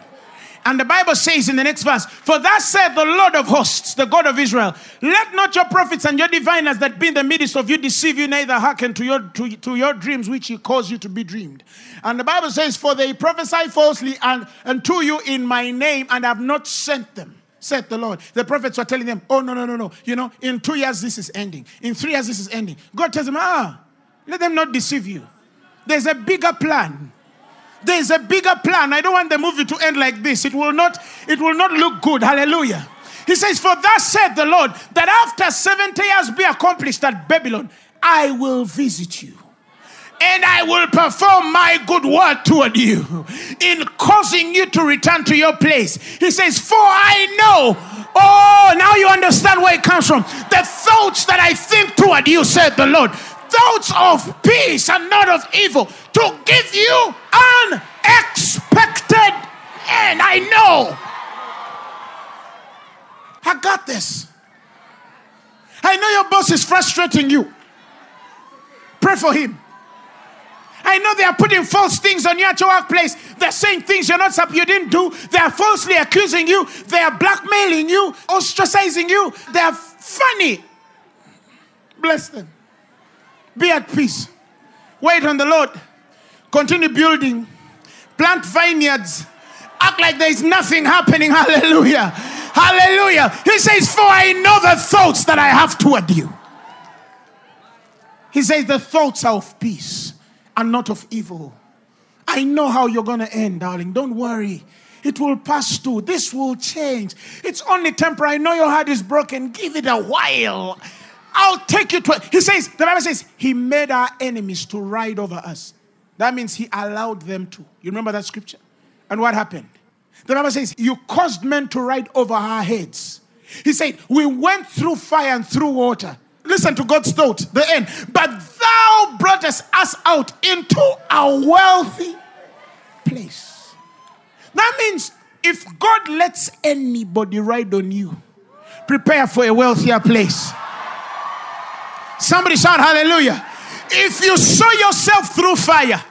And the Bible says in the next verse, For thus said the Lord of hosts, the God of Israel, let not your prophets and your diviners that be in the midst of you deceive you, neither hearken to your, to, to your dreams which he caused you to be dreamed. And the Bible says, For they prophesy falsely and, and to you in my name, and have not sent them said the Lord. The prophets were telling them, Oh, no, no, no, no. You know, in two years this is ending. In three years this is ending. God tells them, Ah, let them not deceive you. There's a bigger plan. There's a bigger plan. I don't want the movie to end like this. It will not, it will not look good. Hallelujah. He says, For thus said the Lord, that after 70 years be accomplished at Babylon, I will visit you. And I will perform my good word toward you in causing you to return to your place. He says, For I know Oh, now you understand where it comes from. The thoughts that I think toward you, said the Lord, thoughts of peace and not of evil to give you unexpected end. I know. I got this. I know your boss is frustrating you. Pray for him. I know they are putting false things on you at your workplace. They're saying things you're not you didn't do. They are falsely accusing you. They are blackmailing you, ostracizing you. They are Funny. Bless them. Be at peace. Wait on the Lord. Continue building. Plant vineyards. Act like there is nothing happening. Hallelujah. Hallelujah. He says, For I know the thoughts that I have toward you. He says, The thoughts are of peace and not of evil. I know how you're going to end, darling. Don't worry. It will pass too. This will change. It's only temporary. I know your heart is broken. Give it a while. I'll take you to. He says, the Bible says, He made our enemies to ride over us. That means He allowed them to. You remember that scripture? And what happened? The Bible says, You caused men to ride over our heads. He said, We went through fire and through water. Listen to God's thought, the end. But thou broughtest us out into a wealthy place. That means if God lets anybody ride on you, prepare for a wealthier place. Somebody shout hallelujah. If you saw yourself through fire,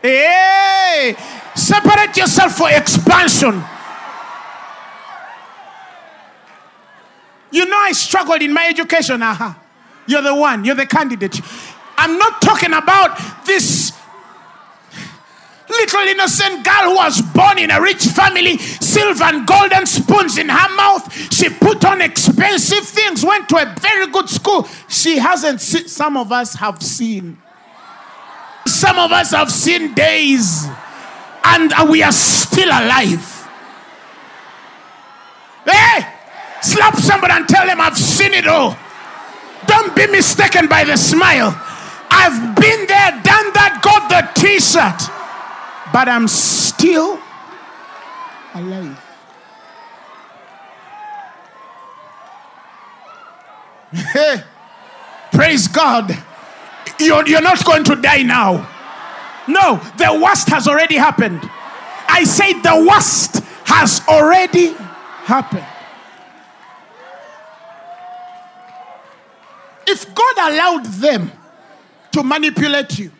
hey, separate yourself for expansion. You know, I struggled in my education. Uh-huh. You're the one, you're the candidate. I'm not talking about this little innocent girl who was born in a rich family, silver and golden spoons in her mouth. She put on expensive things, went to a very good school. She hasn't seen, some of us have seen. Some of us have seen days, and uh, we are still alive. Hey, slap somebody and tell them I've seen it all. Don't be mistaken by the smile. I've been there, done that, got the t shirt, but I'm still alive. Hey, praise God. You're, you're not going to die now. No, the worst has already happened. I say the worst has already happened. If God allowed them to manipulate you,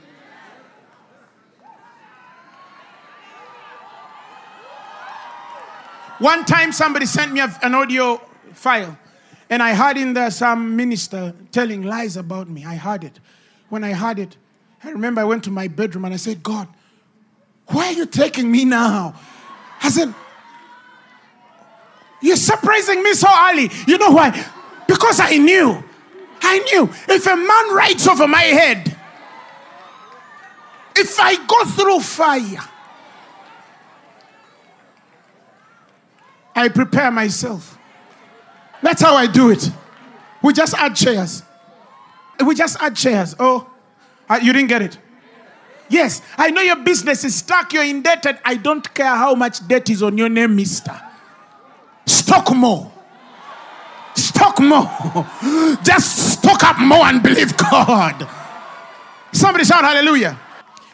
one time somebody sent me an audio file and I heard in there some minister telling lies about me. I heard it. When I heard it, I remember I went to my bedroom and I said, God, why are you taking me now? I said, You're surprising me so early. You know why? Because I knew I knew if a man rides over my head, if I go through fire, I prepare myself. That's how I do it. We just add chairs. We just add chairs. Oh, uh, you didn't get it. Yes, I know your business is stuck, you're indebted. I don't care how much debt is on your name, mister. Stock more. Stock more. Just stock up more and believe God. Somebody shout hallelujah.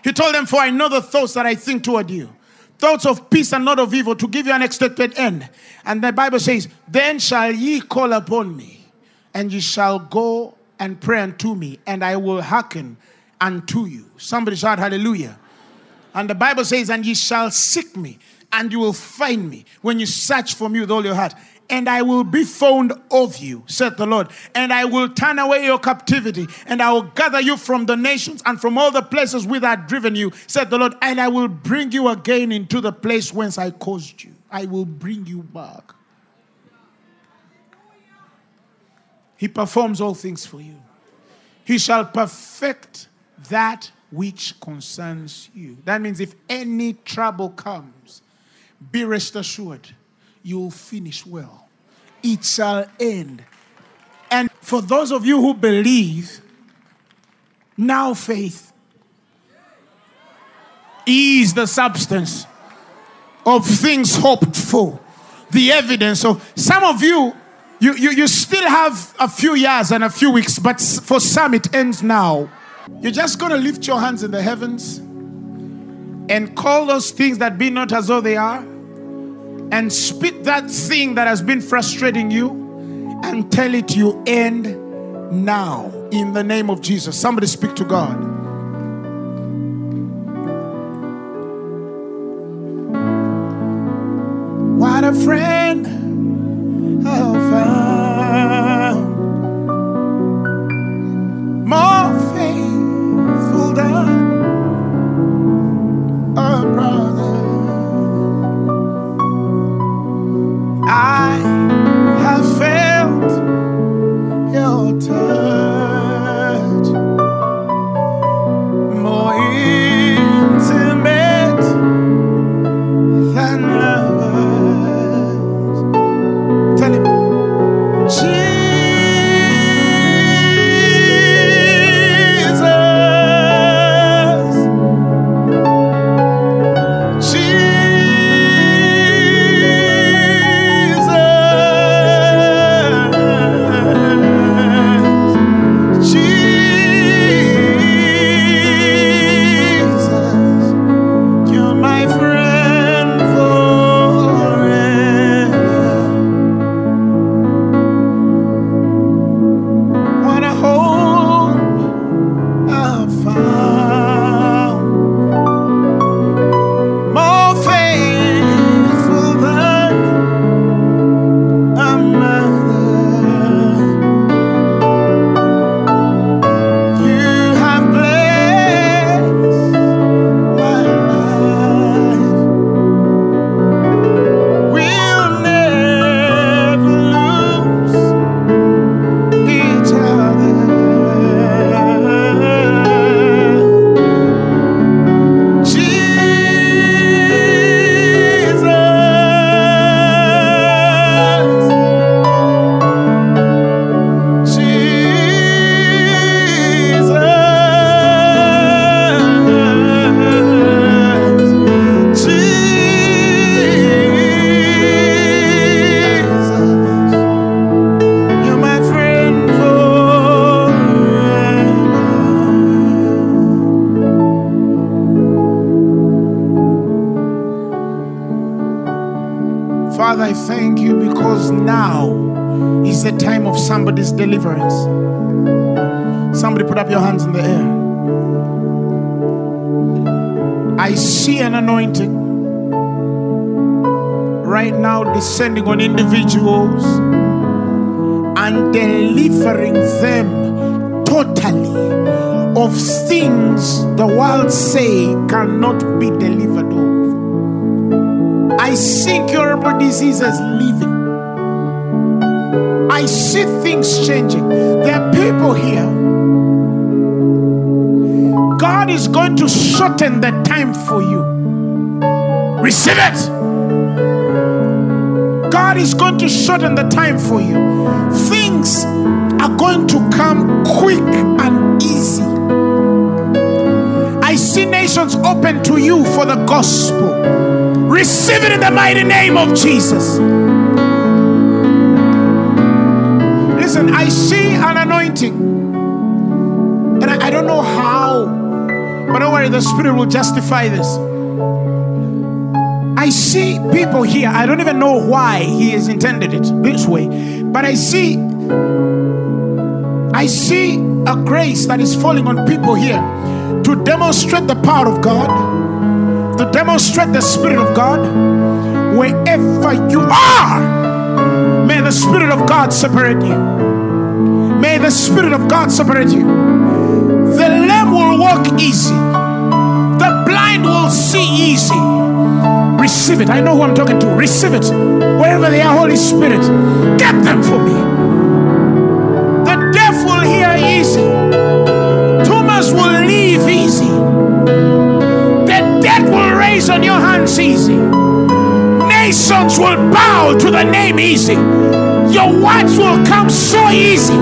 He told them, For I know the thoughts that I think toward you. Thoughts of peace and not of evil to give you an expected end. And the Bible says, Then shall ye call upon me, and ye shall go and pray unto me, and I will hearken unto you. Somebody shout hallelujah. And the Bible says, And ye shall seek me, and you will find me when you search for me with all your heart and I will be found of you, said the Lord. And I will turn away your captivity, and I will gather you from the nations and from all the places whither I have driven you, said the Lord. And I will bring you again into the place whence I caused you. I will bring you back. He performs all things for you. He shall perfect that which concerns you. That means if any trouble comes, be rest assured you'll finish well. It shall end. And for those of you who believe, now faith is the substance of things hoped for, the evidence of some of you. You, you, you still have a few years and a few weeks, but for some it ends now. You're just going to lift your hands in the heavens and call those things that be not as though they are and spit that thing that has been frustrating you and tell it you end now in the name of Jesus. Somebody speak to God. What a friend I found. More Somebody put up your hands in the air. I see an anointing right now descending on individuals and delivering them totally of things the world say cannot be delivered of. I see incurable diseases leaving. I see things changing. There are people here. God is going to shorten the time for you. Receive it. God is going to shorten the time for you. Things are going to come quick and easy. I see nations open to you for the gospel. Receive it in the mighty name of Jesus. Listen, I see an anointing. And I, I don't know how, but don't worry, the Spirit will justify this. I see people here. I don't even know why He has intended it this way, but I see, I see a grace that is falling on people here to demonstrate the power of God, to demonstrate the Spirit of God wherever you are. May the Spirit of God separate you. May the Spirit of God separate you. Walk easy, the blind will see easy. Receive it. I know who I'm talking to. Receive it. Wherever they are, Holy Spirit, get them for me. The deaf will hear easy, tumors will leave easy, the dead will raise on your hands easy, nations will bow to the name easy. Your words will come so easy,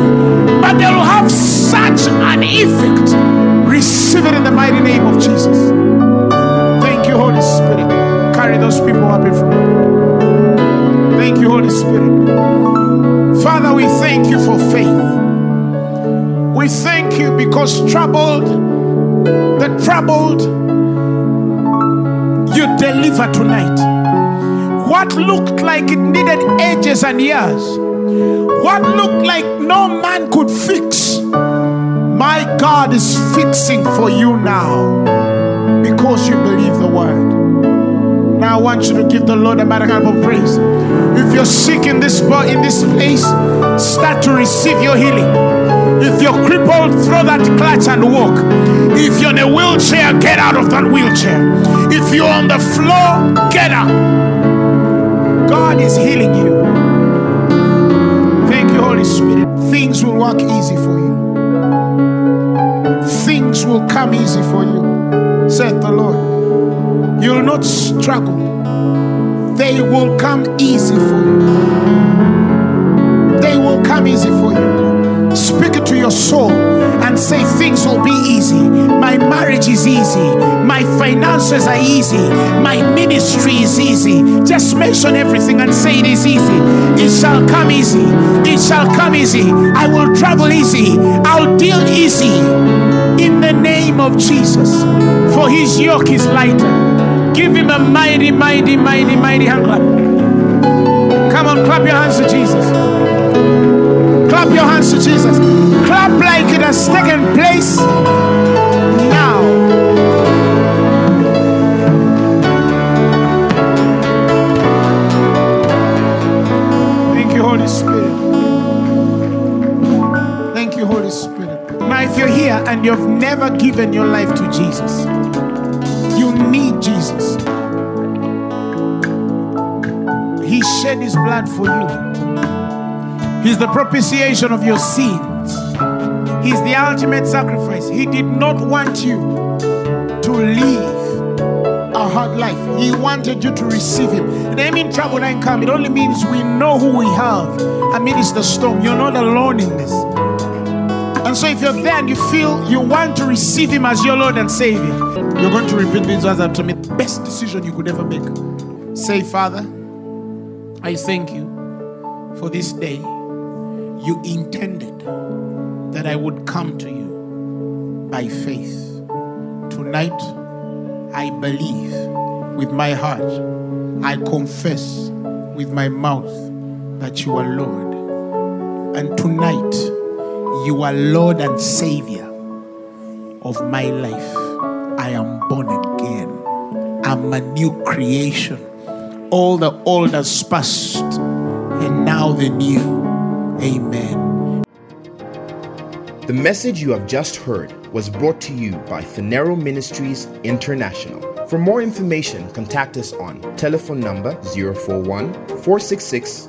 because troubled, the troubled, you deliver tonight. What looked like it needed ages and years, what looked like no man could fix, my God is fixing for you now because you believe the word. Now I want you to give the Lord a mighty hand of praise. If you're sick in this in this place, start to receive your healing. If you're crippled, throw that clutch and walk. If you're in a wheelchair, get out of that wheelchair. If you're on the floor, get up. God is healing you. Thank you, Holy Spirit. Things will work easy for you. Things will come easy for you, said the Lord. You'll not struggle, they will come easy for you. They will come easy for you. Speak it to your soul and say, Things will be easy. My marriage is easy. My finances are easy. My ministry is easy. Just mention everything and say it is easy. It shall come easy. It shall come easy. I will travel easy. I'll deal easy in the name of Jesus. For his yoke is lighter. Give him a mighty, mighty, mighty, mighty hand clap. Come on, clap your hands to Jesus. Clap your hands to Jesus. Clap like it has taken place now. Thank you, Holy Spirit. Thank you, Holy Spirit. Now, if you're here and you've never given your life to Jesus, need Jesus. He shed his blood for you. He's the propitiation of your sins. He's the ultimate sacrifice. He did not want you to live a hard life. He wanted you to receive him. And I mean trouble ain't come. It only means we know who we have amidst the storm. You're not alone in this. And so if you're there and you feel you want to receive him as your Lord and Savior, you're going to repeat these words after me. Best decision you could ever make. Say, Father, I thank you for this day. You intended that I would come to you by faith. Tonight, I believe with my heart. I confess with my mouth that you are Lord. And tonight, you are Lord and Savior of my life. I am born again. I'm a new creation. All the old has passed, and now the new. Amen. The message you have just heard was brought to you by Phaneroo Ministries International. For more information, contact us on telephone number 041 466